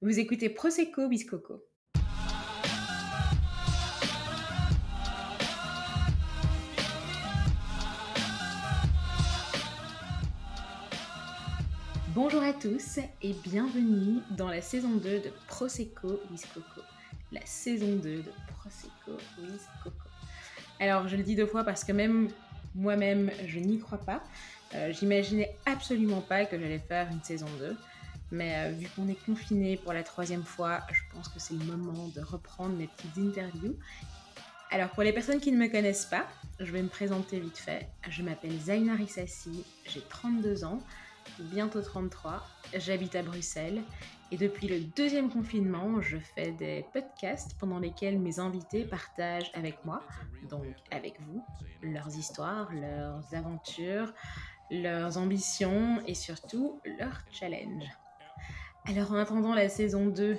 Vous écoutez Prosecco Biscoco. Bonjour à tous et bienvenue dans la saison 2 de Prosecco Biscoco. La saison 2 de Prosecco Biscoco. Alors je le dis deux fois parce que même moi-même je n'y crois pas. Euh, J'imaginais absolument pas que j'allais faire une saison 2. Mais euh, vu qu'on est confiné pour la troisième fois, je pense que c'est le moment de reprendre mes petites interviews. Alors pour les personnes qui ne me connaissent pas, je vais me présenter vite fait. Je m'appelle Zaina Rissassi, j'ai 32 ans, bientôt 33, j'habite à Bruxelles et depuis le deuxième confinement, je fais des podcasts pendant lesquels mes invités partagent avec moi, donc avec vous, leurs histoires, leurs aventures, leurs ambitions et surtout leurs challenges. Alors en attendant la saison 2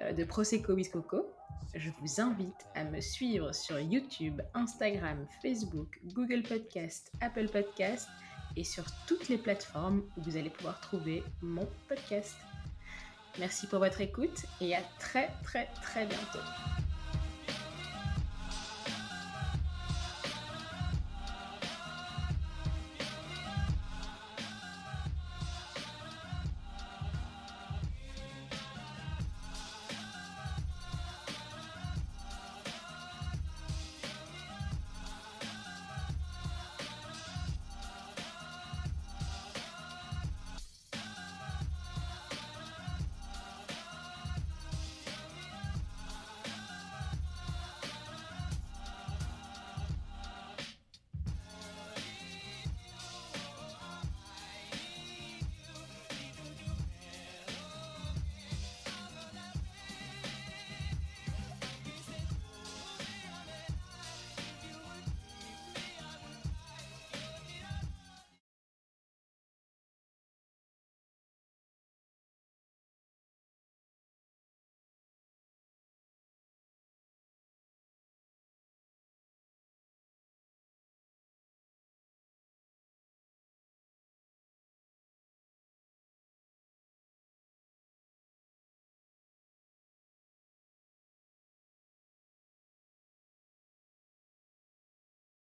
euh, de Prosecco Biscoco, je vous invite à me suivre sur YouTube, Instagram, Facebook, Google Podcast, Apple Podcast et sur toutes les plateformes où vous allez pouvoir trouver mon podcast. Merci pour votre écoute et à très très très bientôt.